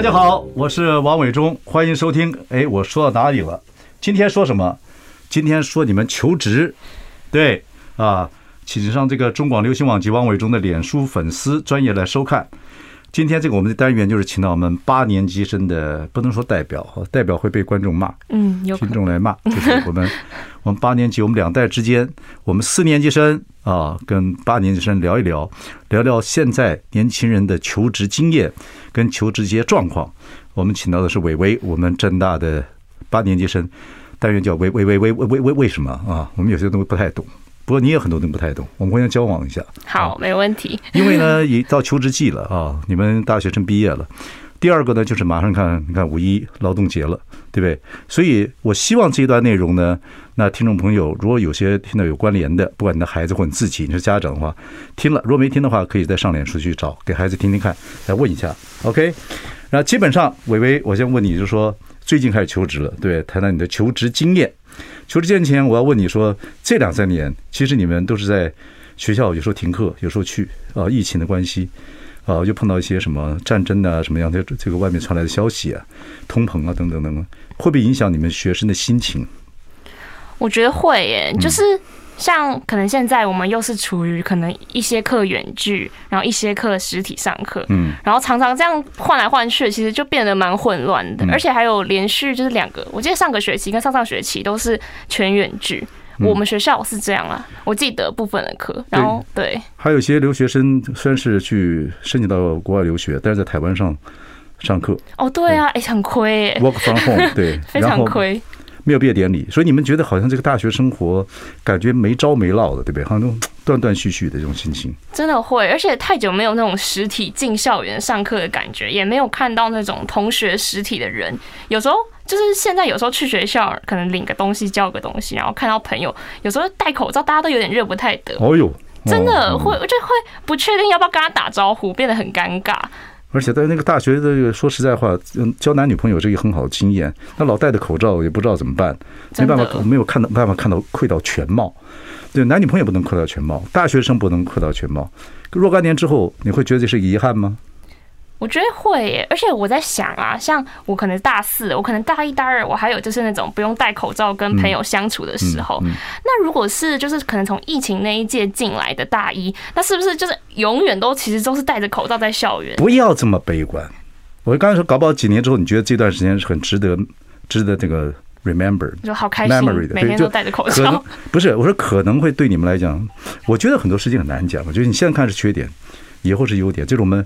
大家好，我是王伟忠，欢迎收听。哎，我说到哪里了？今天说什么？今天说你们求职，对啊，请上这个中广流行网及王伟忠的脸书粉丝专业来收看。今天这个我们的单元就是请到我们八年级生的，不能说代表，代表会被观众骂，嗯，有听众来骂，就是我们我们八年级，我们两代之间，我们四年级生啊，跟八年级生聊一聊，聊聊现在年轻人的求职经验跟求职一些状况。我们请到的是伟伟，我们郑大的八年级生，单元叫伟伟伟伟伟伟伟为什么啊？我们有些东西不太懂。不过你也很多东西不太懂，我们互相交往一下。好，没问题。因为呢，也到求职季了啊，你们大学生毕业了。第二个呢，就是马上看，你看五一劳动节了，对不对？所以我希望这一段内容呢，那听众朋友如果有些听到有关联的，不管你的孩子或你自己，你是家长的话，听了；如果没听的话，可以再上脸书去找，给孩子听听看，来问一下。OK，然后基本上，伟伟，我先问你，就是说最近开始求职了，对，谈谈你的求职经验。求职见前，我要问你说，这两三年其实你们都是在学校，有时候停课，有时候去啊，疫情的关系啊，又碰到一些什么战争啊，什么样的这个外面传来的消息啊，通膨啊等等等等，会不会影响你们学生的心情？我觉得会耶，就是。像可能现在我们又是处于可能一些课远距，然后一些课实体上课，嗯，然后常常这样换来换去，其实就变得蛮混乱的，而且还有连续就是两个，我记得上个学期跟上上学期都是全远距，我们学校是这样啊，我记得部分的课，然后对，还有一些留学生虽然是去申请到国外留学，但是在台湾上上课，哦，对啊，哎，很亏，work from home，对，非常亏。没有毕业典礼，所以你们觉得好像这个大学生活感觉没着没落的，对不对？好像那种断断续续的这种心情，真的会，而且太久没有那种实体进校园上课的感觉，也没有看到那种同学实体的人。有时候就是现在，有时候去学校可能领个东西，交个东西，然后看到朋友，有时候戴口罩，大家都有点认不太得。哦呦，真的会，我就会不确定要不要跟他打招呼，变得很尴尬。而且在那个大学的这个，说实在话，嗯，交男女朋友是一个很好的经验。那老戴着口罩也不知道怎么办，没办法，没有看到办法看到窥到全貌。对，男女朋友不能窥到全貌，大学生不能窥到全貌。若干年之后，你会觉得这是遗憾吗？我觉得会耶，而且我在想啊，像我可能大四，我可能大一、大二，我还有就是那种不用戴口罩跟朋友相处的时候。那如果是就是可能从疫情那一届进来的大一，那是不是就是永远都其实都是戴着口罩在校园？不要这么悲观。我刚才说，搞不好几年之后，你觉得这段时间是很值得、值得这个 remember，就好开心，每天都戴着口罩。不是，我说可能会对你们来讲，我觉得很多事情很难讲。我觉得你现在看是缺点，以后是优点。就是我们。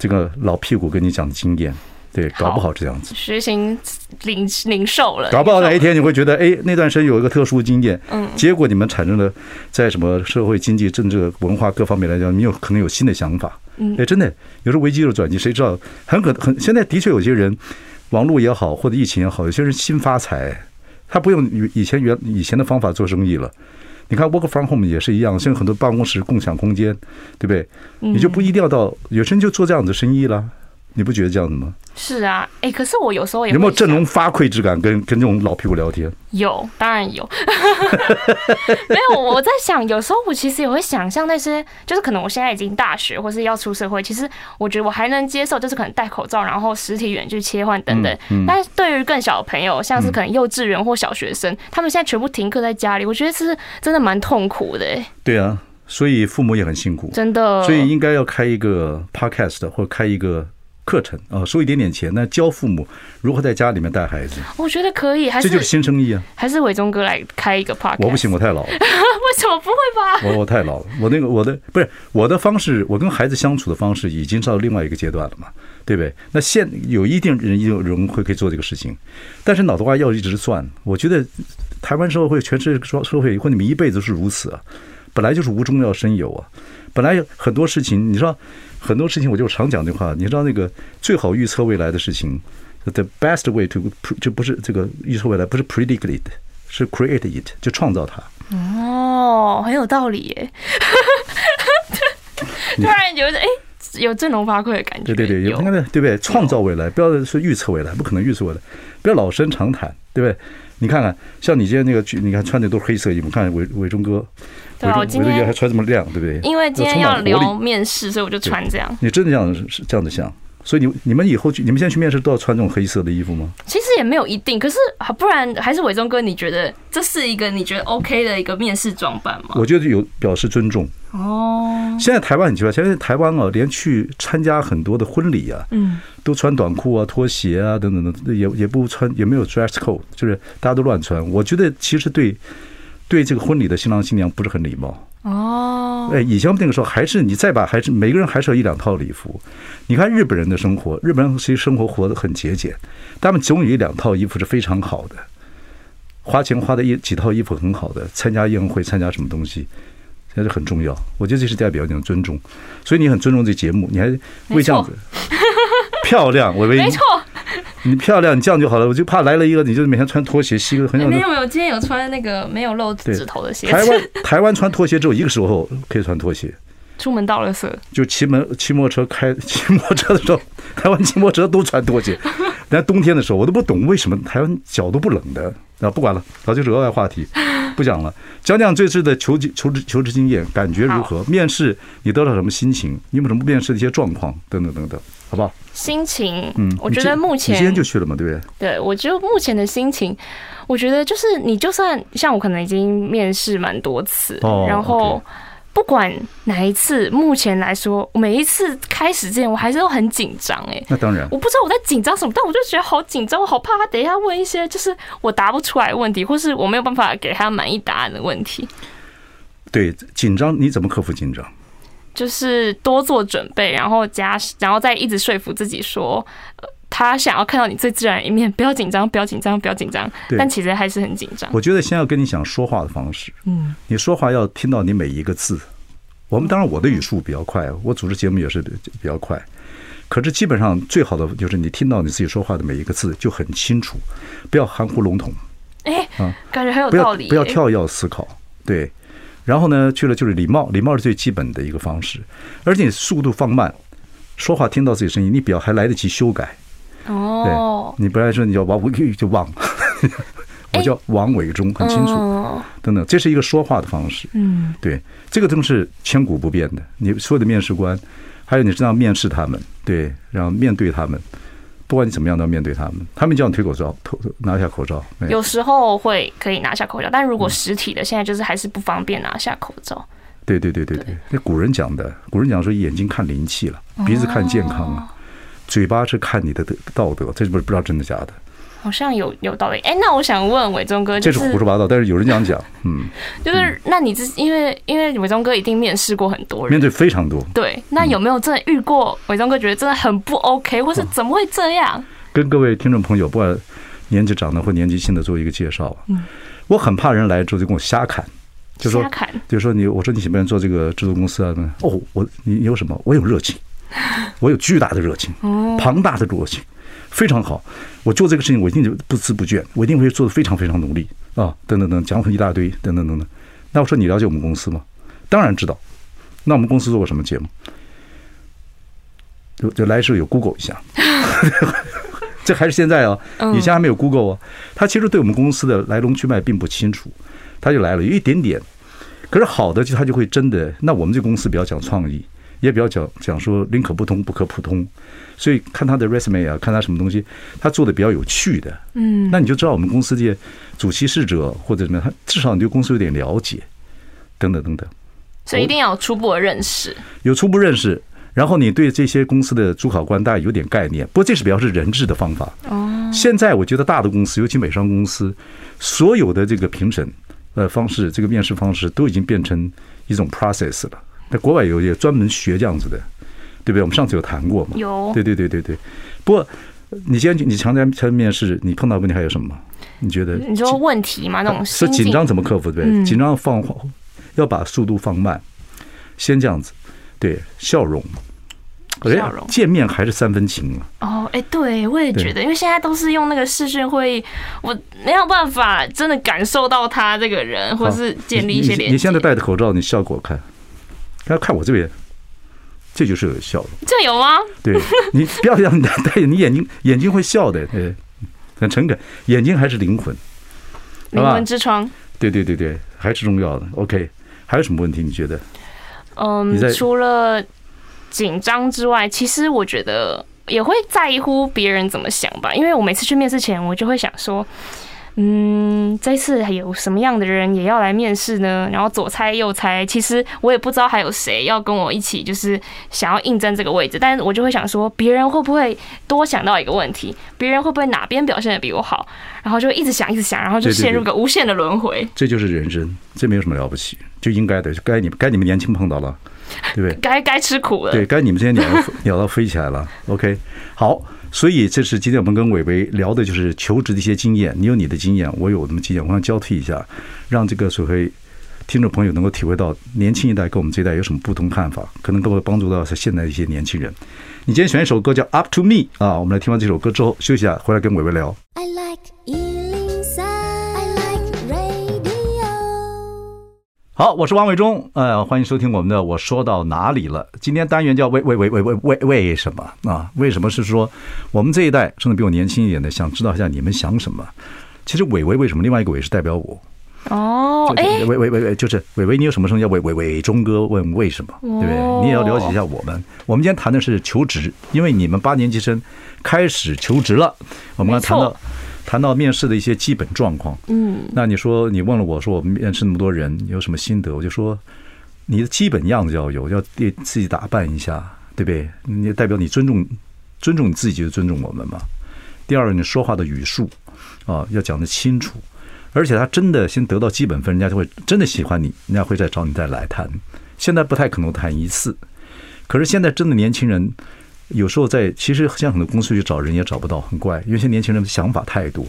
这个老屁股跟你讲的经验，对，搞不好这样子，实行零零售了，搞不好哪一天你会觉得，哎，那段时间有一个特殊经验，嗯，结果你们产生了在什么社会、经济、政治、文化各方面来讲，你有可能有新的想法，嗯，哎，真的，有时候危机就是转机，谁知道？很可很，现在的确有些人，网络也好，或者疫情也好，有些人新发财，他不用以前原以前的方法做生意了。你看，work from home 也是一样，现在很多办公室共享空间，对不对？你就不一定要到，有些人就做这样的生意了。你不觉得这样子吗？是啊，哎，可是我有时候也有没有振聋发聩之感？跟跟这种老屁股聊天，有，当然有。没有，我在想，有时候我其实也会想象那些，就是可能我现在已经大学或是要出社会，其实我觉得我还能接受，就是可能戴口罩，然后实体远距切换等等。但是对于更小的朋友，像是可能幼稚园或小学生，他们现在全部停课在家里，我觉得是真的蛮痛苦的。对啊，所以父母也很辛苦，真的。所以应该要开一个 podcast 或开一个。课程啊，收一点点钱，那教父母如何在家里面带孩子，我觉得可以，还是这就是新生意啊？还是伟忠哥来开一个 podcast？我不行，我太老了。为什么不会吧？我我太老了，我那个我的不是我的方式，我跟孩子相处的方式已经到另外一个阶段了嘛，对不对？那现有一定人有人会可以做这个事情，但是脑袋瓜要一直算，我觉得台湾社会、全世界社会，或者你们一辈子是如此啊，本来就是无中要生有啊，本来有很多事情，你知道。很多事情我就常讲的话，你知道那个最好预测未来的事情，The best way to 就不是这个预测未来，不是 predict it，是 create it，就创造它。哦，很有道理耶！突然觉得哎，有振聋发聩的感觉。对对对，有那个对不对？创造未来，不要说预测未来，不可能预测未来。不要老生常谈，对不对？你看看，像你今天那个，你看穿的都是黑色衣服，看伟伟忠哥，对，我今天还穿这么亮，对不对？因为今天要聊面试，所以我就穿这样。你真的这样是这样子想？所以你你们以后去，你们现在去面试都要穿这种黑色的衣服吗？其实也没有一定，可是不然还是伟忠哥，你觉得这是一个你觉得 OK 的一个面试装扮吗？我觉得有表示尊重哦。现在台湾很奇怪，现在台湾啊，连去参加很多的婚礼啊，嗯，都穿短裤啊、拖鞋啊等等等，也也不穿，也没有 dress code，就是大家都乱穿。我觉得其实对对这个婚礼的新郎新娘不是很礼貌。哦，哎，以前那个时候还是你再把还是每个人还是要一两套礼服。你看日本人的生活，日本人其实生活活得很节俭，他们总有一两套衣服是非常好的，花钱花的一几套衣服很好的，参加宴会参加什么东西，这是很重要。我觉得这是代表一种尊重，所以你很尊重这节目，你还为这样子漂亮，我没错。你漂亮，你这样就好了。我就怕来了一个，你就每天穿拖鞋，膝个很。没有没有，今天有穿那个没有露指头的鞋子。台湾台湾穿拖鞋只有一个时候可以穿拖鞋，出门到了色。就骑门骑摩托车开 骑摩托车的时候，台湾骑摩托车都穿拖鞋。但冬天的时候，我都不懂为什么台湾脚都不冷的。啊，不管了，好，就是额外话题，不讲了。讲讲这次的求职求职求职经验，感觉如何？面试你得到什么心情？你有什么面试的一些状况？等等等等，好不好？心情，嗯，我觉得目前你今天就去了嘛，对不对？对，我就目前的心情，我觉得就是你就算像我可能已经面试蛮多次，哦，然后不管哪一次，目前来说，每一次开始之前，我还是都很紧张，哎，那当然，我不知道我在紧张什么，但我就觉得好紧张，我好怕他等一下问一些就是我答不出来的问题，或是我没有办法给他满意答案的问题。对，紧张你怎么克服紧张？就是多做准备，然后加，然后再一直说服自己说，呃，他想要看到你最自然的一面，不要紧张，不要紧张，不要紧张。但其实还是很紧张。我觉得先要跟你讲说话的方式，嗯，你说话要听到你每一个字。我们当然我的语速比较快，我组织节目也是比较快，可是基本上最好的就是你听到你自己说话的每一个字就很清楚，不要含糊笼统。哎，感觉很有道理。不要跳跃思考，对。然后呢，去了就是礼貌，礼貌是最基本的一个方式，而且你速度放慢，说话听到自己声音，你表还来得及修改。哦，对你不然说你叫王伟就忘了，我叫王伟忠，很清楚。等等，这是一个说话的方式。嗯，对，这个都是千古不变的。你所有的面试官，还有你这样面试他们，对，然后面对他们。不管你怎么样都要面对他们，他们叫你推口罩，脱拿下口罩。有时候会可以拿下口罩，但如果实体的，现在就是还是不方便拿下口罩。对对对对对，那古人讲的，古人讲说眼睛看灵气了，鼻子看健康啊，嘴巴是看你的道德，这不是不知道真的假的？好像有有道理，哎，那我想问伟忠哥，这是胡说八道，但是有人这样讲，嗯，就是那你这因为因为伟忠哥一定面试过很多人，面对非常多，对，那有没有真的遇过伟忠哥觉得真的很不 OK，或是怎么会这样？跟各位听众朋友，不管年纪长的或年纪轻的，做一个介绍。嗯，我很怕人来之后就跟我瞎侃，就说，就说你，我说你喜欢做这个制作公司啊？哦，我你有什么？我有热情，我有巨大的热情，庞大的热情。非常好，我做这个事情，我一定就不孜不倦，我一定会做的非常非常努力啊！等等等，讲了一大堆，等等等等。那我说你了解我们公司吗？当然知道。那我们公司做过什么节目？就就来时候有 Google 一下，这还是现在啊，以前还没有 Google 啊。他其实对我们公司的来龙去脉并不清楚，他就来了，有一点点。可是好的，就他就会真的。那我们这公司比较讲创意，也比较讲讲说宁可不通不可普通。所以看他的 resume 啊，看他什么东西，他做的比较有趣的，嗯，那你就知道我们公司这些主其事者或者什么，他至少你对公司有点了解，等等等等。所以一定要有初步的认识，有初步认识，然后你对这些公司的主考官大概有点概念。不过这是比较是人治的方法。哦，现在我觉得大的公司，尤其美商公司，所有的这个评审呃方式，这个面试方式都已经变成一种 process 了。在国外有也专门学这样子的。对不对？我们上次有谈过嘛？有。对对对对对。不过，你今天你常在常面试，你碰到问题还有什么？你觉得？你说问题嘛？那种是紧张怎么克服？对不对？紧张放，要把速度放慢。先这样子，对，笑容，笑容，见面还是三分情啊。哦，哎，对，我也觉得，因为现在都是用那个视讯会议，我没有办法真的感受到他这个人，或是建立一些联系。你现在戴着口罩，你笑给我看，看看我这边，这就是有笑容。这有吗？对，你不要让你戴，你眼睛眼睛会笑的，对，很诚恳，眼睛还是灵魂，灵魂之窗。对对对对，还是重要的。OK，还有什么问题？你觉得？嗯，除了紧张之外，其实我觉得也会在乎别人怎么想吧。因为我每次去面试前，我就会想说。嗯，这次还有什么样的人也要来面试呢？然后左猜右猜，其实我也不知道还有谁要跟我一起，就是想要应征这个位置。但是我就会想说，别人会不会多想到一个问题？别人会不会哪边表现的比我好？然后就一直想，一直想，然后就陷入个无限的轮回。这就是人生，这没有什么了不起，就应该的，就该你们该你们年轻碰到了，对不对？该该吃苦了，对，该你们这些鸟 鸟都飞起来了。OK，好。所以，这是今天我们跟伟伟聊的，就是求职的一些经验。你有你的经验，我有我的经验，我想交替一下，让这个所谓听众朋友能够体会到年轻一代跟我们这一代有什么不同看法，可能都会帮助到现在的一些年轻人。你今天选一首歌叫《Up to Me》啊，我们来听完这首歌之后休息一下，回来跟伟伟聊。I like 好，我是王伟忠，呃，欢迎收听我们的《我说到哪里了》。今天单元叫为为为为为为为什么啊？为什么是说我们这一代甚至比我年轻一点的，想知道一下你们想什么？其实伟伟为什么？另外一个伟是代表我哦，哎，伟伟伟伟就是伟伟，你有什么声音叫伟伟伟忠哥？问为什么？对不对？你也要了解一下我们。我们今天谈的是求职，因为你们八年级生开始求职了。我们刚谈到。谈到面试的一些基本状况，嗯，那你说你问了我说我们面试那么多人有什么心得？我就说你的基本样子要有，要对自己打扮一下，对不对？你代表你尊重尊重你自己，就尊重我们嘛。第二个，你说话的语速啊要讲得清楚，而且他真的先得到基本分，人家就会真的喜欢你，人家会再找你再来谈。现在不太可能谈一次，可是现在真的年轻人。有时候在其实像很多公司去找人也找不到，很怪。因为现在年轻人的想法太多，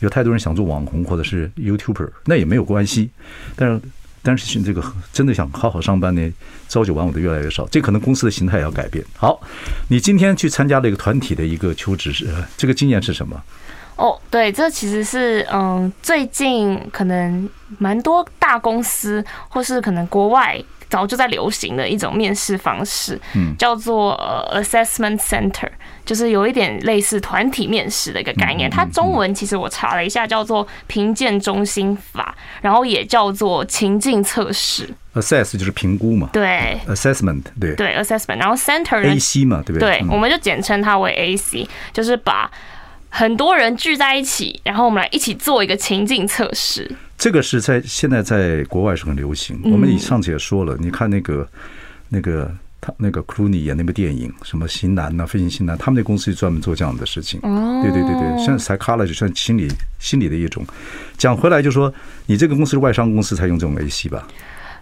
有太多人想做网红或者是 YouTuber，那也没有关系。但是但是这个真的想好好上班呢，朝九晚五的越来越少。这可能公司的形态要改变。好，你今天去参加了一个团体的一个求职，这个经验是什么？哦，对，这其实是嗯，最近可能蛮多大公司或是可能国外。早就在流行的一种面试方式，嗯叫做呃 assessment center，就是有一点类似团体面试的一个概念。它中文其实我查了一下，叫做评鉴中心法，然后也叫做情境测试。assess 就是评估嘛，对，assessment 对对 assessment，然后 center AC 嘛，对不对？对，我们就简称它为 AC，就是把很多人聚在一起，然后我们来一起做一个情境测试。这个是在现在在国外是很流行。我们上次也说了，你看那个那个他那个库鲁尼演那部电影，什么型男呐、飞行型男，他们那公司就专门做这样的事情。哦对对对对，像 psychology 算心理心理的一种。讲回来就说，你这个公司是外商公司才用这种 AC 吧？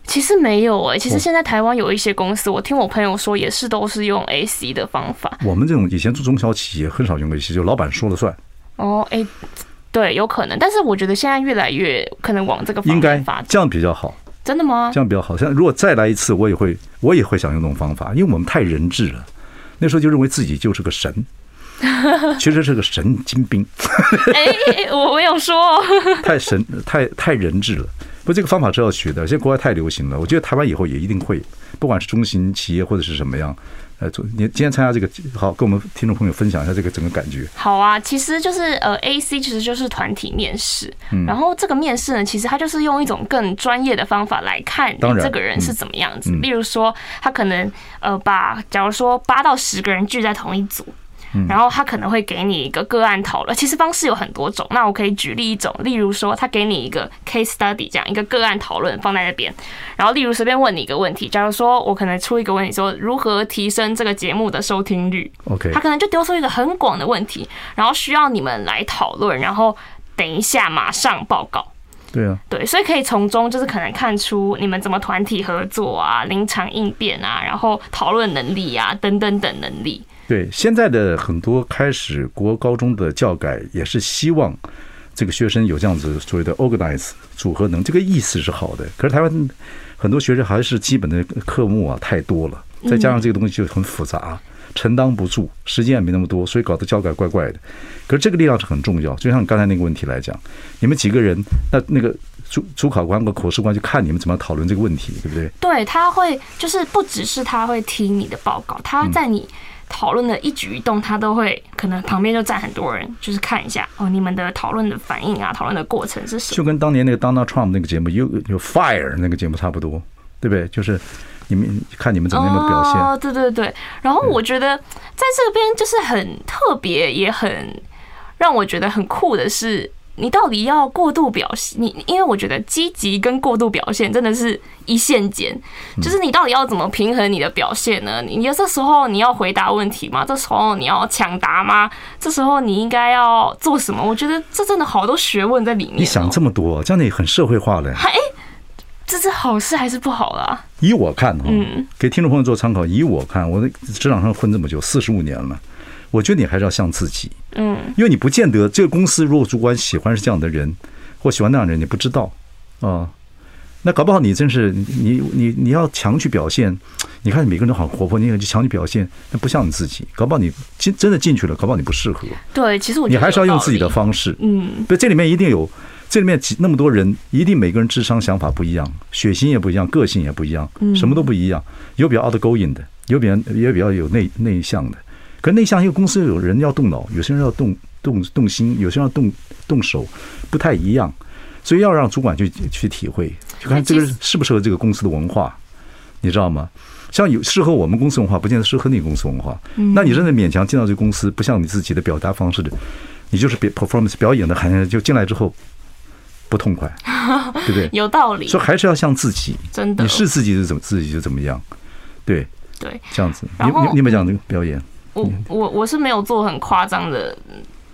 其实没有哎，其实现在台湾有一些公司，我听我朋友说也是都是用 AC 的方法。我们这种以前做中小企业很少用 AC，就老板说了算。哦，哎。对，有可能，但是我觉得现在越来越可能往这个方向发展，这样比较好。真的吗？这样比较好。像如果再来一次，我也会，我也会想用这种方法，因为我们太人质了。那时候就认为自己就是个神，其实是个神经病。哎，我没有说。太神，太太人质了。不，这个方法是要学的。现在国外太流行了，我觉得台湾以后也一定会，不管是中型企业或者是什么样。呃，做你今天参加这个，好，跟我们听众朋友分享一下这个整个感觉。好啊，其实就是呃，AC 其实就是团体面试，然后这个面试呢，其实它就是用一种更专业的方法来看你这个人是怎么样子。例如说，他可能呃，把假如说八到十个人聚在同一组。然后他可能会给你一个个案讨论，其实方式有很多种。那我可以举例一种，例如说他给你一个 case study，这样一个个案讨论放在那边。然后例如随便问你一个问题，假如说我可能出一个问题说如何提升这个节目的收听率，OK，他可能就丢出一个很广的问题，然后需要你们来讨论，然后等一下马上报告。对啊，对，所以可以从中就是可能看出你们怎么团体合作啊、临场应变啊，然后讨论能力啊等等等能力。对，现在的很多开始国高中的教改也是希望这个学生有这样子所谓的 organize 组合能，这个意思是好的。可是台湾很多学生还是基本的科目啊太多了，再加上这个东西就很复杂，承担不住，时间也没那么多，所以搞得教改怪怪的。可是这个力量是很重要，就像刚才那个问题来讲，你们几个人，那那个主主考官和口试官就看你们怎么讨论这个问题，对不对？对，他会就是不只是他会听你的报告，他在你。讨论的一举一动，他都会可能旁边就站很多人，就是看一下哦，你们的讨论的反应啊，讨论的过程是什么？就跟当年那个 Donald Trump 那个节目有有 Fire 那个节目差不多，对不对？就是你们看你们怎么样的表现。哦，对对对。然后我觉得在这边就是很特别，也很让我觉得很酷的是。你到底要过度表现？你因为我觉得积极跟过度表现真的是一线间，就是你到底要怎么平衡你的表现呢？你有这时候你要回答问题吗？这时候你要抢答吗？这时候你应该要做什么？我觉得这真的好多学问在里面。你想这么多，这样你很社会化了。哎，这是好事还是不好啦？以我看，嗯，给听众朋友做参考。以我看，我在职场上混这么久，四十五年了。我觉得你还是要像自己，嗯，因为你不见得这个公司如果主管喜欢是这样的人，或喜欢那样的人，你不知道啊。那搞不好你真是你你你要强去表现，你看每个人都好活泼，你就强去表现，那不像你自己。搞不好你进真的进去了，搞不好你不适合。对，其实我你还是要用自己的方式，嗯，对，这里面一定有，这里面那么多人，一定每个人智商想法不一样，血型也不一样，个性也不一样，什么都不一样，有比较 outgoing 的，有比较也比较有内内向的。可内向一个公司有人要动脑，有些人要动动动心，有些人要动动手，不太一样，所以要让主管去去体会，就看这个适不适合这个公司的文化，你知道吗？像有适合我们公司文化，不见得适合那个公司文化。那你真的勉强进到这个公司，不像你自己的表达方式的，你就是表 performance 表演的，好像就进来之后不痛快，对不对？有道理。所以还是要像自己，真的，你是自己就怎么自己就怎么样，对对，这样子。你你你们讲这个表演。我我我是没有做很夸张的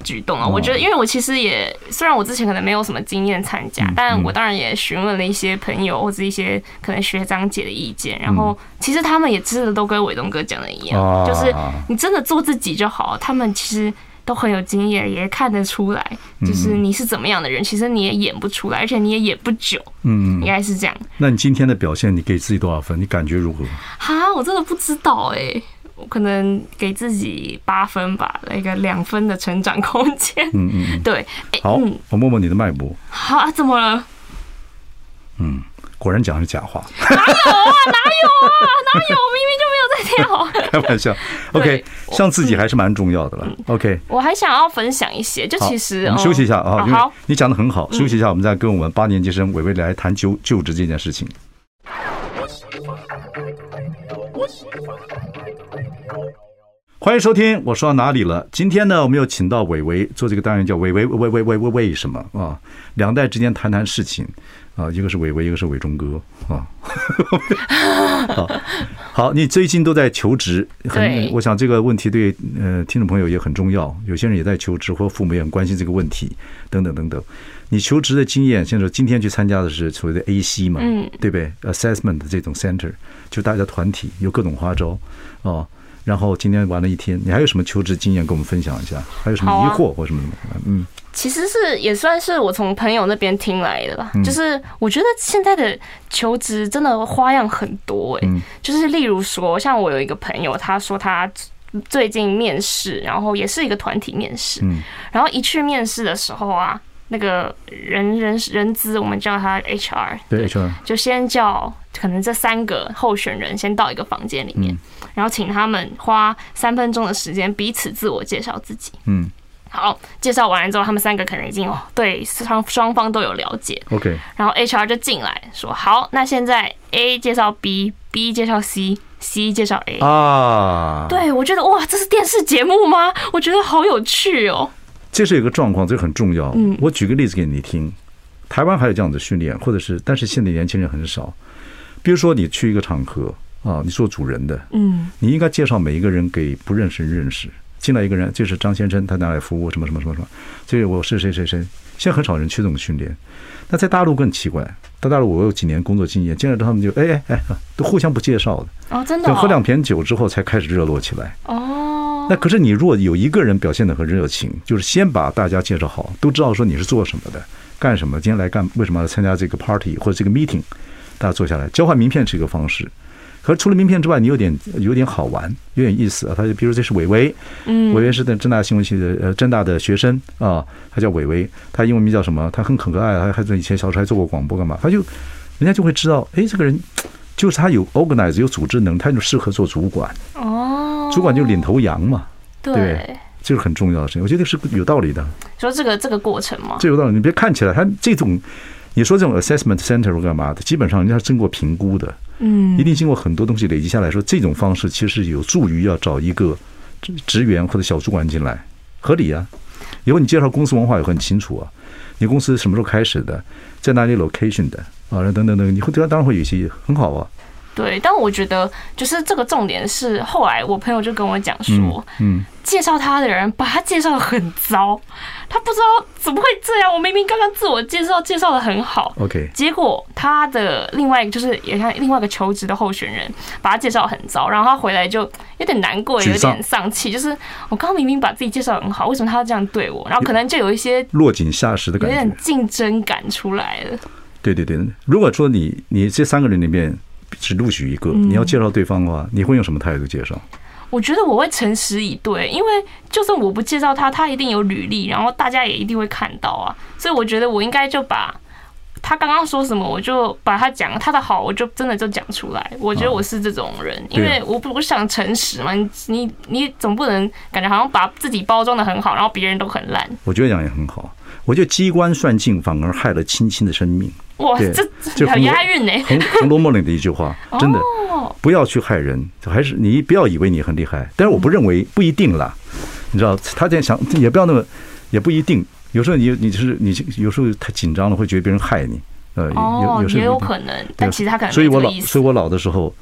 举动啊，我觉得，因为我其实也虽然我之前可能没有什么经验参加，但我当然也询问了一些朋友或者一些可能学长姐的意见，然后其实他们也真的都跟伟东哥讲的一样，就是你真的做自己就好，他们其实都很有经验，也看得出来，就是你是怎么样的人，其实你也演不出来，而且你也演不久，嗯，应该是这样。那你今天的表现，你给自己多少分？你感觉如何？哈，我真的不知道哎。我可能给自己八分吧，那个两分的成长空间。嗯嗯，对。好，我摸摸你的脉搏。好，怎么了？嗯，果然讲的是假话。哪有啊？哪有啊？哪有？明明就没有在跳。开玩笑。OK，像自己还是蛮重要的了。OK，我还想要分享一些，就其实我们休息一下啊。好，你讲的很好，休息一下，我们再跟我们八年级生伟伟来谈就就职这件事情。欢迎收听，我说到哪里了？今天呢，我们又请到伟伟做这个单元，叫伟伟伟伟伟伟为什么啊？两代之间谈谈事情啊，一个是伟伟，一个是伟忠哥啊。好，好，你最近都在求职，很，我想这个问题对呃听众朋友也很重要。有些人也在求职，或父母也很关心这个问题，等等等等。你求职的经验，现在今天去参加的是所谓的 AC 嘛，嗯，对不对？Assessment 的这种 Center，就大家团体有各种花招哦。然后今天玩了一天，你还有什么求职经验跟我们分享一下？还有什么疑惑或什么什么？嗯，其实是也算是我从朋友那边听来的吧。就是我觉得现在的求职真的花样很多哎。就是例如说，像我有一个朋友，他说他最近面试，然后也是一个团体面试。嗯。然后一去面试的时候啊，那个人人人资，我们叫他 HR，对 HR，就先叫可能这三个候选人先到一个房间里面。然后请他们花三分钟的时间彼此自我介绍自己。嗯，好，介绍完了之后，他们三个可能已经哦对双双方都有了解。OK，然后 HR 就进来说：“好，那现在 A 介绍 B，B 介绍 C，C 介绍 A。”啊，对，我觉得哇，这是电视节目吗？我觉得好有趣哦。这是一个状况，这个很重要。嗯，我举个例子给你听。台湾还有这样的训练，或者是，但是现在年轻人很少。比如说，你去一个场合。啊，你做主人的，嗯，你应该介绍每一个人给不认识人认识。进来一个人，这是张先生，他拿来服务什么什么什么什么。这个我是谁谁谁。现在很少人去这种训练。那在大陆更奇怪，在大陆我有几年工作经验，进来之后他们就哎哎哎，都互相不介绍的。哦，真的。等喝两瓶酒之后才开始热络起来。哦。那可是你如果有一个人表现得很热情，就是先把大家介绍好，都知道说你是做什么的，干什么，今天来干，为什么要参加这个 party 或者这个 meeting，大家坐下来交换名片是一个方式。可是除了名片之外，你有点有点好玩，有点意思啊。他就比如这是伟伟，嗯，伟伟是在政大新闻系的呃政大的学生啊，他叫伟伟，他英文名叫什么？他很可爱，他还在以前小时候还做过广播干嘛？他就人家就会知道，哎，这个人就是他有 organize 有组织能，他就适合做主管哦。主管就领头羊嘛，对，对，这个很重要的事情，我觉得是有道理的。说这个这个过程嘛，这有道理。你别看起来他这种。你说这种 assessment center 是干嘛的？基本上人家是经过评估的，嗯，一定经过很多东西累积下来说，这种方式其实有助于要找一个职员或者小主管进来，合理啊。以后你介绍公司文化也很清楚啊，你公司什么时候开始的，在哪里 location 的啊，等等等，你会对他当然会有些很好啊。对，但我觉得就是这个重点是，后来我朋友就跟我讲说，嗯，介绍他的人把他介绍的很糟，他不知道怎么会这样。我明明刚刚自我介绍介绍的很好，OK，结果他的另外一个就是也像另外一个求职的候选人把他介绍很糟，然后他回来就有点难过，有点丧气，就是我刚刚明明把自己介绍很好，为什么他要这样对我？然后可能就有一些落井下石的感觉，有点竞争感出来了。对对对，如果说你你这三个人里面。只录取一个，你要介绍对方的话，你会用什么态度介绍？我觉得我会诚实以对，因为就算我不介绍他，他一定有履历，然后大家也一定会看到啊。所以我觉得我应该就把他刚刚说什么，我就把他讲他的好，我就真的就讲出来。我觉得我是这种人，因为我不想诚实嘛。你你你总不能感觉好像把自己包装的很好，然后别人都很烂。我觉得讲也很好。我觉得机关算尽，反而害了亲亲的生命。哇，这这很押韵呢。红红楼梦里的一句话，真的，不要去害人，还是你不要以为你很厉害。但是我不认为不一定啦，你知道，他这样想也不要那么，也不一定。有时候你你就是你有时候太紧张了，会觉得别人害你。呃，有有时候也有可能，但其实他可能。所以我老，所以我老的时候，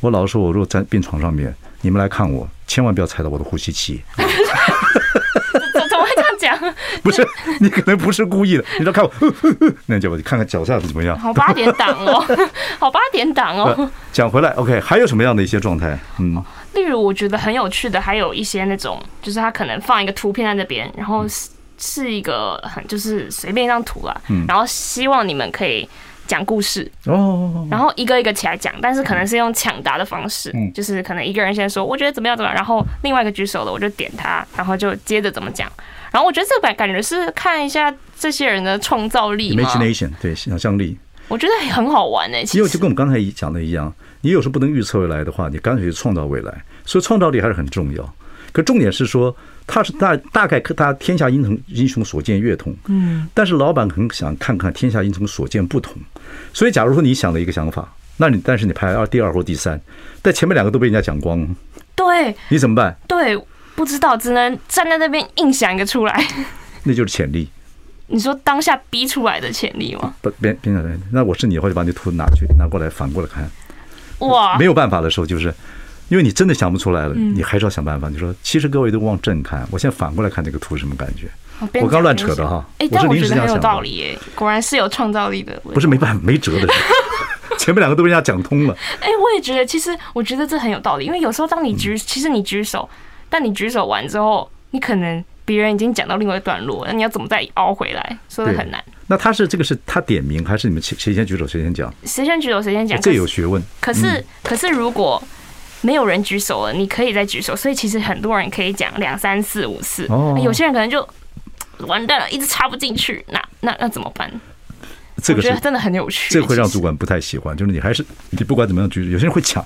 我老的时候，我如果在病床上面，你们来看我，千万不要踩到我的呼吸器。讲不是，你可能不是故意的，你说看我，那就我看看脚下的怎么样？好八点档哦，好八点档哦。讲回来，OK，还有什么样的一些状态？嗯，例如我觉得很有趣的，还有一些那种，就是他可能放一个图片在那边，然后是是一个很就是随便一张图啦，然后希望你们可以讲故事。哦，然后一个一个起来讲，但是可能是用抢答的方式，就是可能一个人先说我觉得怎么样怎么样，然后另外一个举手了，我就点他，然后就接着怎么讲。然后我觉得这个感感觉是看一下这些人的创造力，imagination 对想象力，我觉得很好玩哎。因为就跟我们刚才讲的一样，你有时候不能预测未来的话，你干脆创造未来，所以创造力还是很重要。可重点是说，他是大大概他天下英雄英雄所见略同，嗯，但是老板很想看看天下英雄所见不同。所以假如说你想了一个想法，那你但是你排二第二或第三，但前面两个都被人家讲光了，对，你怎么办？对。不知道，只能站在那边硬想一个出来。那就是潜力。你说当下逼出来的潜力吗？不，别别别，那我是你的话，就把你图拿去拿过来，反过来看。哇！没有办法的时候，就是因为你真的想不出来了，你还是要想办法。你说，其实各位都往正看，我现在反过来看这个图什么感觉？我刚乱扯的哈。哎，但我觉得很有道理耶，果然是有创造力的。不是没办法，没辙的。前面两个都被人家讲通了。哎，我也觉得，其实我觉得这很有道理，因为有时候当你举，其实你举手。但你举手完之后，你可能别人已经讲到另外一段落，那你要怎么再凹回来？所以很难。那他是这个是他点名，还是你们谁谁先举手谁先讲？谁先举手谁先讲？这有学问。可是可是如果没有人举手了，你可以再举手。所以其实很多人可以讲两三四五次。哦。有些人可能就完蛋了，一直插不进去。那那那怎么办？这个我觉得真的很有趣。这会让主管不太喜欢，就是你还是你不管怎么样举手，有些人会抢。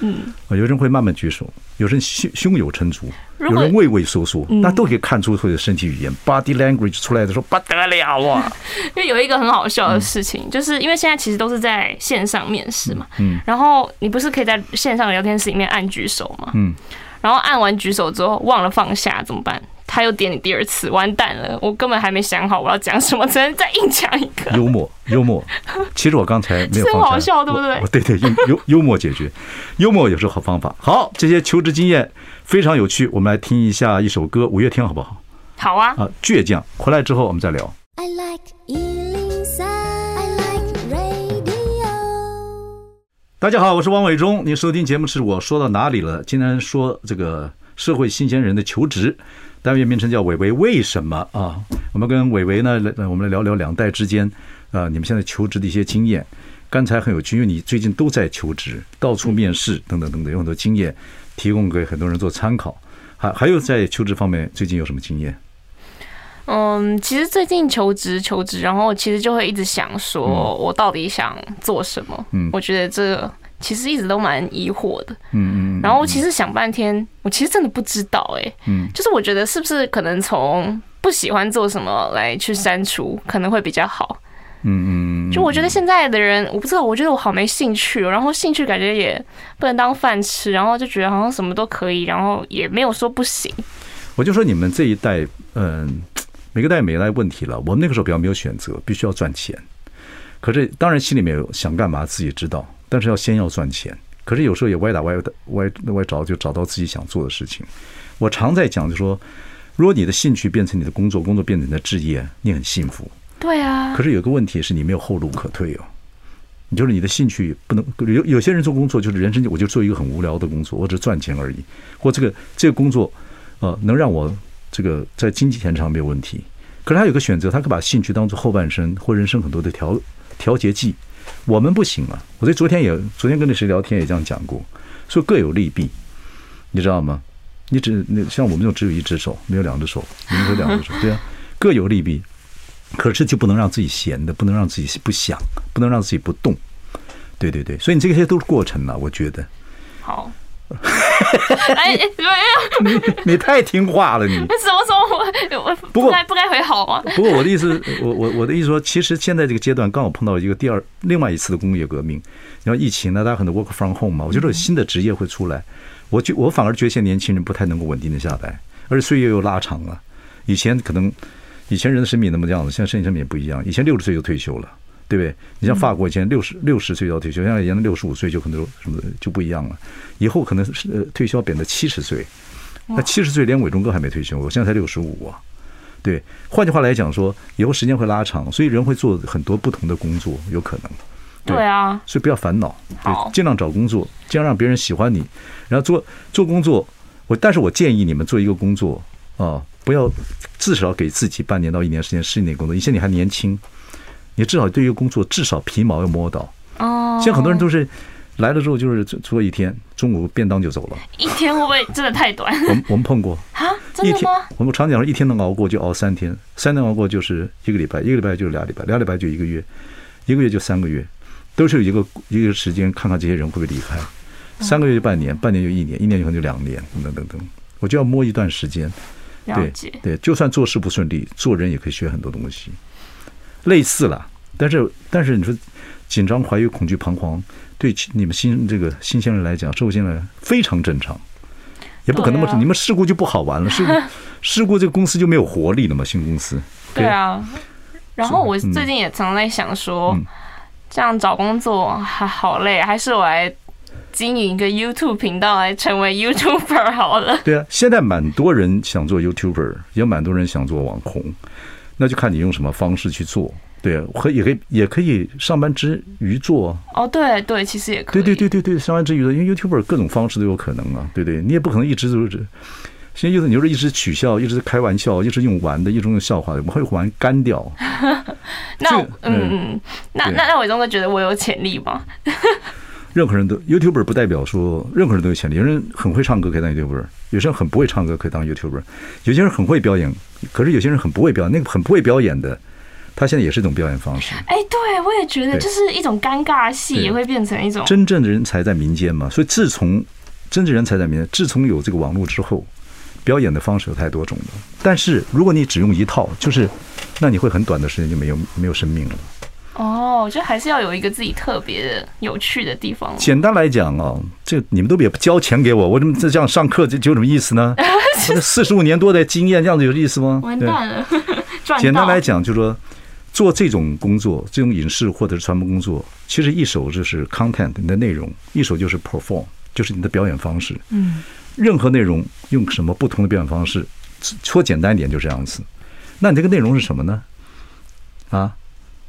嗯，有人会慢慢举手，有人胸胸有成竹，有人畏畏缩缩，那都可以看出他的身体语言，body language 出来的时候不得了啊！因为有一个很好笑的事情，就是因为现在其实都是在线上面试嘛，嗯，然后你不是可以在线上聊天室里面按举手嘛，嗯，然后按完举手之后忘了放下怎么办？他又点你第二次，完蛋了！我根本还没想好我要讲什么，只能再硬讲一个。幽默，幽默。其实我刚才没有放。真好笑，对不对？对 对，用幽幽默解决，幽默也是好方法。好，这些求职经验非常有趣，我们来听一下一首歌，五月天好不好？好啊。啊，倔强。回来之后我们再聊。I like 103, I like radio。大家好，我是王伟忠。您收听节目是我说到哪里了？今天说这个社会新鲜人的求职。单元名称叫“伟伟为什么”啊？我们跟伟伟呢来，我们来聊聊两代之间啊，你们现在求职的一些经验。刚才很有趣，因为你最近都在求职，到处面试等等等等，有很多经验提供给很多人做参考。还还有在求职方面，最近有什么经验？嗯，其实最近求职求职，然后其实就会一直想说，我到底想做什么？嗯，我觉得这个其实一直都蛮疑惑的。嗯嗯。然后其实想半天，我其实真的不知道哎。嗯。就是我觉得是不是可能从不喜欢做什么来去删除，可能会比较好。嗯嗯。就我觉得现在的人，我不知道，我觉得我好没兴趣，然后兴趣感觉也不能当饭吃，然后就觉得好像什么都可以，然后也没有说不行。我就说你们这一代，嗯。每个代每个代问题了，我们那个时候比较没有选择，必须要赚钱。可是当然心里面有想干嘛自己知道，但是要先要赚钱。可是有时候也歪打歪歪歪找，就找到自己想做的事情。我常在讲，就说如果你的兴趣变成你的工作，工作变成你的职业，你很幸福。对啊。可是有个问题是你没有后路可退哦。你就是你的兴趣不能有有些人做工作就是人生，我就做一个很无聊的工作，我只赚钱而已。或这个这个工作，呃，能让我。这个在经济钱上没有问题，可是他有个选择，他可以把兴趣当做后半生或人生很多的调调节剂。我们不行啊！我在昨天也昨天跟那谁聊天也这样讲过，说各有利弊，你知道吗？你只那像我们就只有一只手，没有两只手，你们有两只手，对啊，各有利弊。可是就不能让自己闲的，不能让自己不想，不能让自己不动。对对对，所以你这些都是过程了，我觉得。好。哎，没有，你你太听话了，你。什么时候我我不该不该回好吗？不过我的意思，我我我的意思说，其实现在这个阶段刚好碰到一个第二另外一次的工业革命，然后疫情呢，大家很多 work from home 嘛，我觉得有新的职业会出来，我觉我反而觉得现在年轻人不太能够稳定的下来，而且岁月又拉长了，以前可能以前人的生命那么这样子，现在生命生命也不一样，以前六十岁就退休了。对不对？你像法国以前六十六十岁就要退休，现在延到六十五岁就可能什么就不一样了。以后可能是呃退休要变到七十岁，那七十岁连伟忠哥还没退休，我现在才六十五啊。对，换句话来讲说，以后时间会拉长，所以人会做很多不同的工作，有可能。对，对啊，所以不要烦恼，对，尽量找工作，尽量让别人喜欢你，然后做做工作。我但是我建议你们做一个工作啊，不要至少给自己半年到一年时间适应那个工作，以前你还年轻。你至少对于工作至少皮毛要摸到哦。现在很多人都是来了之后就是做一天，中午便当就走了。一天会不会真的太短？我们我们碰过啊，真的吗？一天我们常讲说一天能熬过就熬三天，三天熬过就是一个礼拜，一个礼拜就是俩礼拜，俩礼拜就一个月，一个月就三个月，都是有一个一个时间看看这些人会不会离开。三个月就半年，半年就一年，一年就可能就两年，等等等等。我就要摸一段时间。对对，就算做事不顺利，做人也可以学很多东西。类似了，但是但是你说紧张、怀疑、恐惧、彷徨，对你们新这个新鲜人来讲，社会新人非常正常，也不可能那么你们事故就不好玩了，事故 事故这个公司就没有活力了嘛，新公司。对啊，然后我最近也常在想说，这样找工作还好累，还是我来经营一个 YouTube 频道来成为 YouTuber 好了。对啊，现在蛮多人想做 YouTuber，也有蛮多人想做网红。那就看你用什么方式去做，对，可也可以也可以上班之余做。哦，对对，其实也可以。对对对对对，上班之余做，因为 YouTuber 各种方式都有可能啊，对对，你也不可能一直就是，现在意思你就是一直取笑，一直开玩笑，一直用玩的，一直用笑话，我们会玩干掉。那嗯嗯，那那那伟忠哥觉得我有潜力吗？任何人都 YouTuber 不代表说任何人都有潜力，有人很会唱歌可以当 YouTuber，有些人很不会唱歌可以当 YouTuber，有些人很会表演，可是有些人很不会表演，那个很不会表演的，他现在也是一种表演方式。哎，对，我也觉得就是一种尴尬戏也会变成一种真正的人才在民间嘛。所以自从真正人才在民间，自从有这个网络之后，表演的方式有太多种了。但是如果你只用一套，就是那你会很短的时间就没有没有生命了。哦，我觉得还是要有一个自己特别的、有趣的地方。简单来讲啊，这你们都别交钱给我，我怎么这这样上课就就有什么意思呢？四十五年多的经验，这样子有意思吗？完蛋了，简单来讲，就是说做这种工作，这种影视或者是传播工作，其实一手就是 content 你的内容，一手就是 perform，就是你的表演方式。嗯，任何内容用什么不同的表演方式，说简单一点就这样子。那你这个内容是什么呢？啊？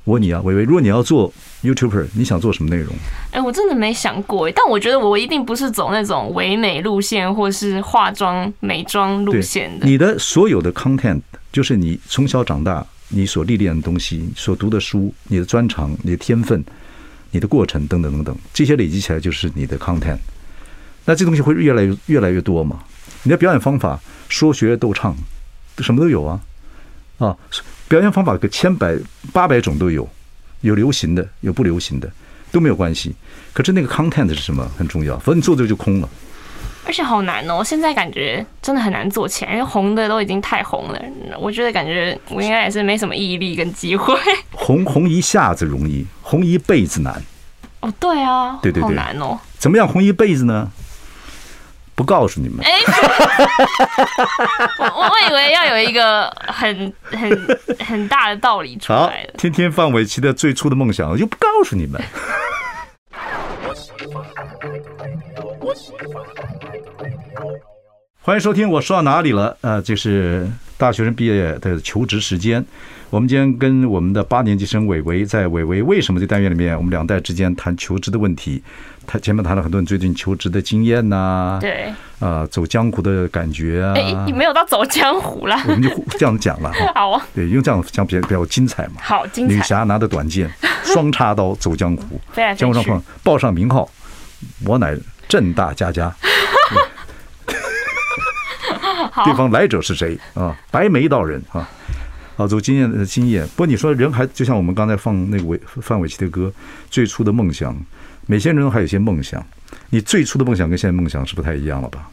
我问你啊，伟伟，如果你要做 YouTuber，你想做什么内容？哎，我真的没想过，但我觉得我一定不是走那种唯美路线，或是化妆美妆路线的。你的所有的 content 就是你从小长大你所历练的东西，所读的书，你的专长，你的天分，你的过程等等等等，这些累积起来就是你的 content。那这东西会越来越越来越多嘛？你的表演方法，说学逗唱，什么都有啊啊！表演方法个千百八百种都有，有流行的，有不流行的，都没有关系。可是那个 content 是什么很重要，否则你做这个就空了。而且好难哦，现在感觉真的很难做起来，因为红的都已经太红了。我觉得感觉我应该也是没什么毅力跟机会。红红一下子容易，红一辈子难。哦，对啊，对对对，好难哦。怎么样红一辈子呢？不告诉你们。哎，我我以为要有一个很很很大的道理出来的。天天范玮琪的最初的梦想，就不告诉你们。欢迎收听，我说到哪里了？呃，这是大学生毕业的求职时间。我们今天跟我们的八年级生伟伟，在伟伟为什么这单元里面，我们两代之间谈求职的问题。他前面谈了很多人最近求职的经验呐，对，啊、呃，走江湖的感觉啊。哎，你没有到走江湖了，我们就这样讲了。好啊，对，因为这样讲比较比较精彩嘛。好，精彩。女侠拿着短剑，双叉刀走江湖，江湖上报报上名号，我乃正大家家。对方来者是谁啊？白眉道人啊！啊，走经验的经验。不过你说人还就像我们刚才放那个韦范玮琪的歌，最初的梦想，每些人还有些梦想。你最初的梦想跟现在梦想是不太一样了吧？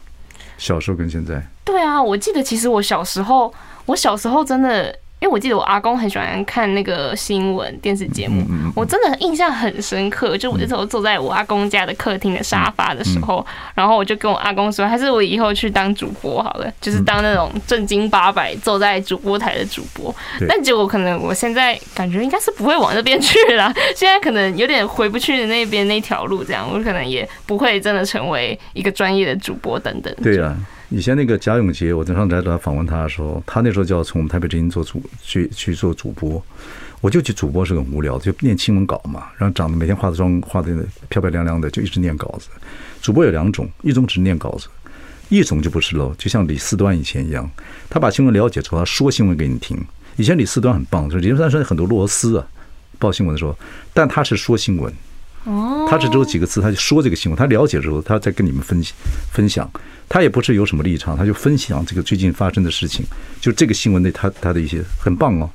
小时候跟现在？对啊，我记得其实我小时候，我小时候真的。因为我记得我阿公很喜欢看那个新闻电视节目，我真的印象很深刻。就我那时候坐在我阿公家的客厅的沙发的时候，然后我就跟我阿公说，还是我以后去当主播好了，就是当那种正经八百坐在主播台的主播。但结果可能我现在感觉应该是不会往那边去了，现在可能有点回不去的那边那条路，这样我可能也不会真的成为一个专业的主播等等。对啊。以前那个贾永杰，我在上台找他访问他的时候，他那时候就要从我们台北之音做主去去做主播，我就觉得主播是很无聊，就念新闻稿嘛，然后长得每天化的妆化的漂漂亮亮的，就一直念稿子。主播有两种，一种只念稿子，一种就不是喽，就像李四端以前一样，他把新闻了解之后，他说新闻给你听。以前李四端很棒，就是李四端说很多螺丝啊，报新闻的时候，但他是说新闻，哦，他只只有几个字，他就说这个新闻，他了解之后，他再跟你们分析分享。他也不是有什么立场，他就分享这个最近发生的事情，就这个新闻的他他的一些很棒哦，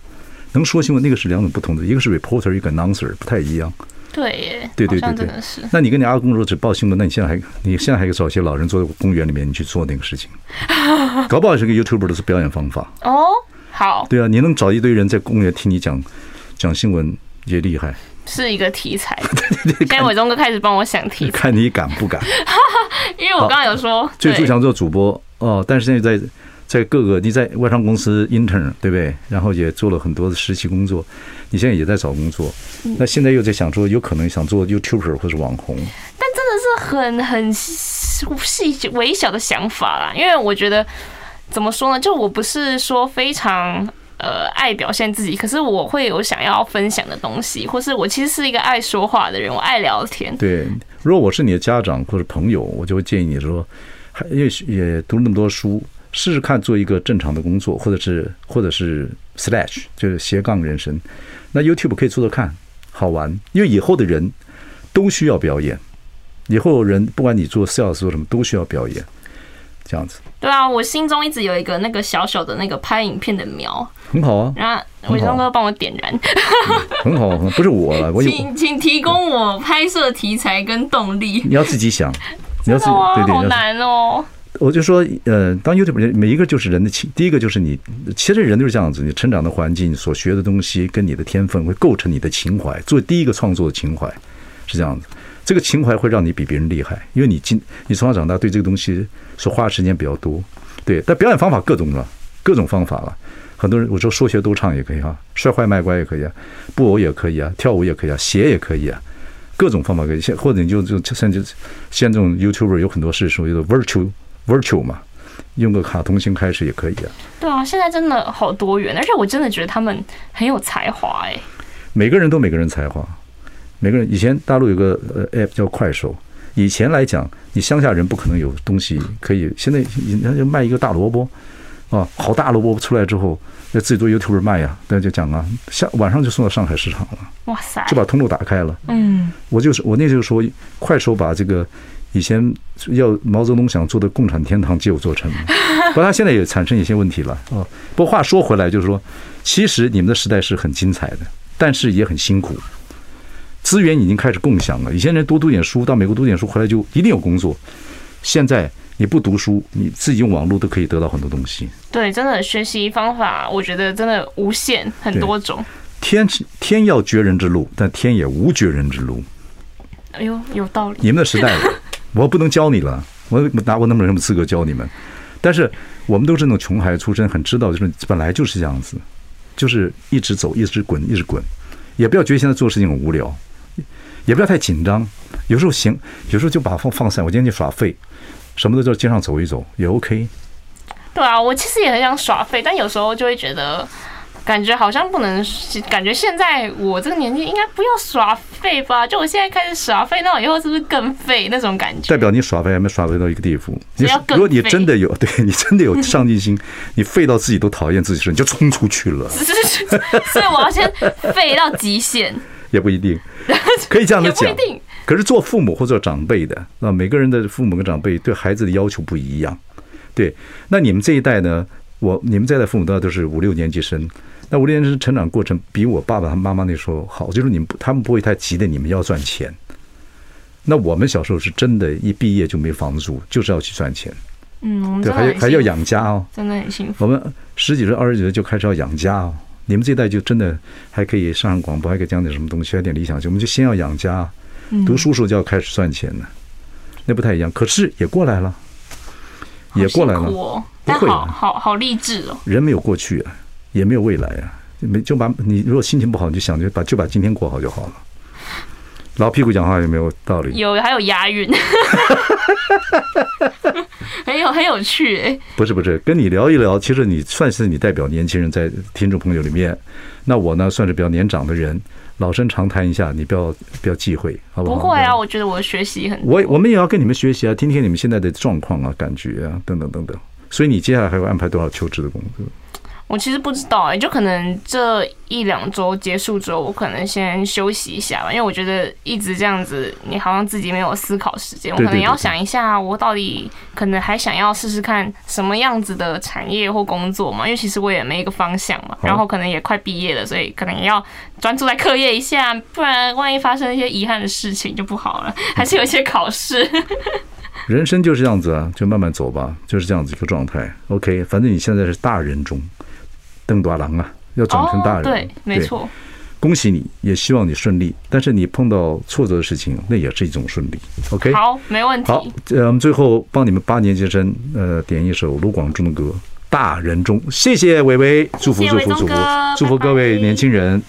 能说新闻那个是两种不同的，一个是 reporter，一个 announcer，不太一样。对耶，对对对对，那你跟你阿公如果只报新闻，那你现在还你现在还找些老人坐在公园里面，你去做那个事情，搞不好是个 YouTuber 的表演方法哦。好，对啊，你能找一堆人在公园听你讲讲新闻也厉害。是一个题材，现在伟忠哥开始帮我想题材，看你敢不敢？因为我刚刚有说，最初想做主播哦，但是现在在在各个你在外商公司 intern 对不对？然后也做了很多的实习工作，你现在也在找工作，那现在又在想说有可能想做 YouTuber 或是网红，但真的是很很细微小的想法啦，因为我觉得怎么说呢？就我不是说非常。呃，爱表现自己，可是我会有想要分享的东西，或是我其实是一个爱说话的人，我爱聊天。对，如果我是你的家长或者朋友，我就会建议你说，也许也读那么多书，试试看做一个正常的工作，或者是或者是 slash 就是斜杠人生。那 YouTube 可以做做看，好玩，因为以后的人都需要表演，以后人不管你做 sales 做什么，都需要表演。这样子，对啊，我心中一直有一个那个小小的那个拍影片的苗，很好啊。然后伟忠哥帮我点燃，很好，不是我了，我请请提供我拍摄题材跟动力。你要自己想，你要自己，对对，好难哦。我就说，呃，当 YouTube 每一个就是人的情，第一个就是你，其实人就是这样子，你成长的环境、所学的东西跟你的天分会构成你的情怀，做第一个创作的情怀是这样子。这个情怀会让你比别人厉害，因为你今你从小长大对这个东西所花的时间比较多，对。但表演方法各种了，各种方法了。很多人我说说学逗唱也可以啊，摔坏卖乖也可以啊，布偶也可以啊，跳舞也可以啊，写也可以啊，各种方法可以。现或者你就就甚至现在这种 YouTuber 有很多是属于 virtual virtual 嘛，用个卡通先开始也可以啊。对啊，现在真的好多元，而且我真的觉得他们很有才华哎。每个人都每个人才华。每个人以前大陆有个呃 app 叫快手，以前来讲，你乡下人不可能有东西可以，现在人家就卖一个大萝卜，啊，好大萝卜出来之后，那自己做 YouTube 卖呀，大家就讲啊，下晚上就送到上海市场了，哇塞，就把通路打开了。嗯，我就是我那时候说，快手把这个以前要毛泽东想做的共产天堂借我做成了，不过他现在也产生一些问题了啊。不过话说回来，就是说，其实你们的时代是很精彩的，但是也很辛苦。资源已经开始共享了，以前人多读点书，到美国读点书回来就一定有工作。现在你不读书，你自己用网络都可以得到很多东西。对，真的学习方法，我觉得真的无限，很多种。天天要绝人之路，但天也无绝人之路。哎呦，有道理。你们的时代，我不能教你了，我拿我那么什么资格教你们？但是我们都是那种穷孩子出身，很知道，就是本来就是这样子，就是一直走，一直滚，一直滚，也不要觉得现在做事情很无聊。也不要太紧张，有时候行，有时候就把放放散。我今天去耍废，什么都在街上走一走也 OK。对啊，我其实也很想耍废，但有时候就会觉得，感觉好像不能，感觉现在我这个年纪应该不要耍废吧？就我现在开始耍废，那我以后是不是更废那种感觉？代表你耍废还没耍废到一个地步。你如果你真的有，对你真的有上进心，你废到自己都讨厌自己时，你就冲出去了。所以我要先废到极限。也不一定，可以这样子讲。可是做父母或者长辈的那，每个人的父母跟长辈对孩子的要求不一样。对，那你们这一代呢？我你们这一代父母都都是五六年级生，那五六年级生成长过程比我爸爸他妈妈那时候好，就是你们他们不会太急的，你们要赚钱。那我们小时候是真的，一毕业就没房子住，就是要去赚钱。嗯，对，还还要养家哦，真的很幸福。我们十几岁、二十几岁就开始要养家哦。你们这一代就真的还可以上上广播，还可以讲点什么东西，还有点理想性。我们就先要养家，读书时候就要开始赚钱了，那不太一样。可是也过来了，也过来了，不会，好好好励志哦。人没有过去啊，也没有未来啊，没就把你如果心情不好，你就想就把就把今天过好就好了。老屁股讲话有没有道理？有，还有押韵，很有很有趣哎。不是不是，跟你聊一聊，其实你算是你代表年轻人在听众朋友里面，那我呢算是比较年长的人，老生常谈一下，你不要不要忌讳，好不好？不会啊，我觉得我学习很多。我我们也要跟你们学习啊，听听你们现在的状况啊、感觉啊等等等等。所以你接下来还会安排多少求职的工作？我其实不知道哎、欸，就可能这一两周结束之后，我可能先休息一下吧，因为我觉得一直这样子，你好像自己没有思考时间，我可能要想一下，我到底可能还想要试试看什么样子的产业或工作嘛，因为其实我也没一个方向嘛，然后可能也快毕业了，所以可能也要专注在课业一下，不然万一发生一些遗憾的事情就不好了，还是有一些考试。人生就是这样子啊，就慢慢走吧，就是这样子一个状态。OK，反正你现在是大人中。登大郎啊，要长成大人，对，没错。恭喜你，也希望你顺利。但是你碰到挫折的事情，那也是一种顺利。OK，好，没问题。好，呃，我们最后帮你们八年级生，呃，点一首卢广仲的歌《大人中》。谢谢伟伟，祝福祝福祝福祝福各位年轻人。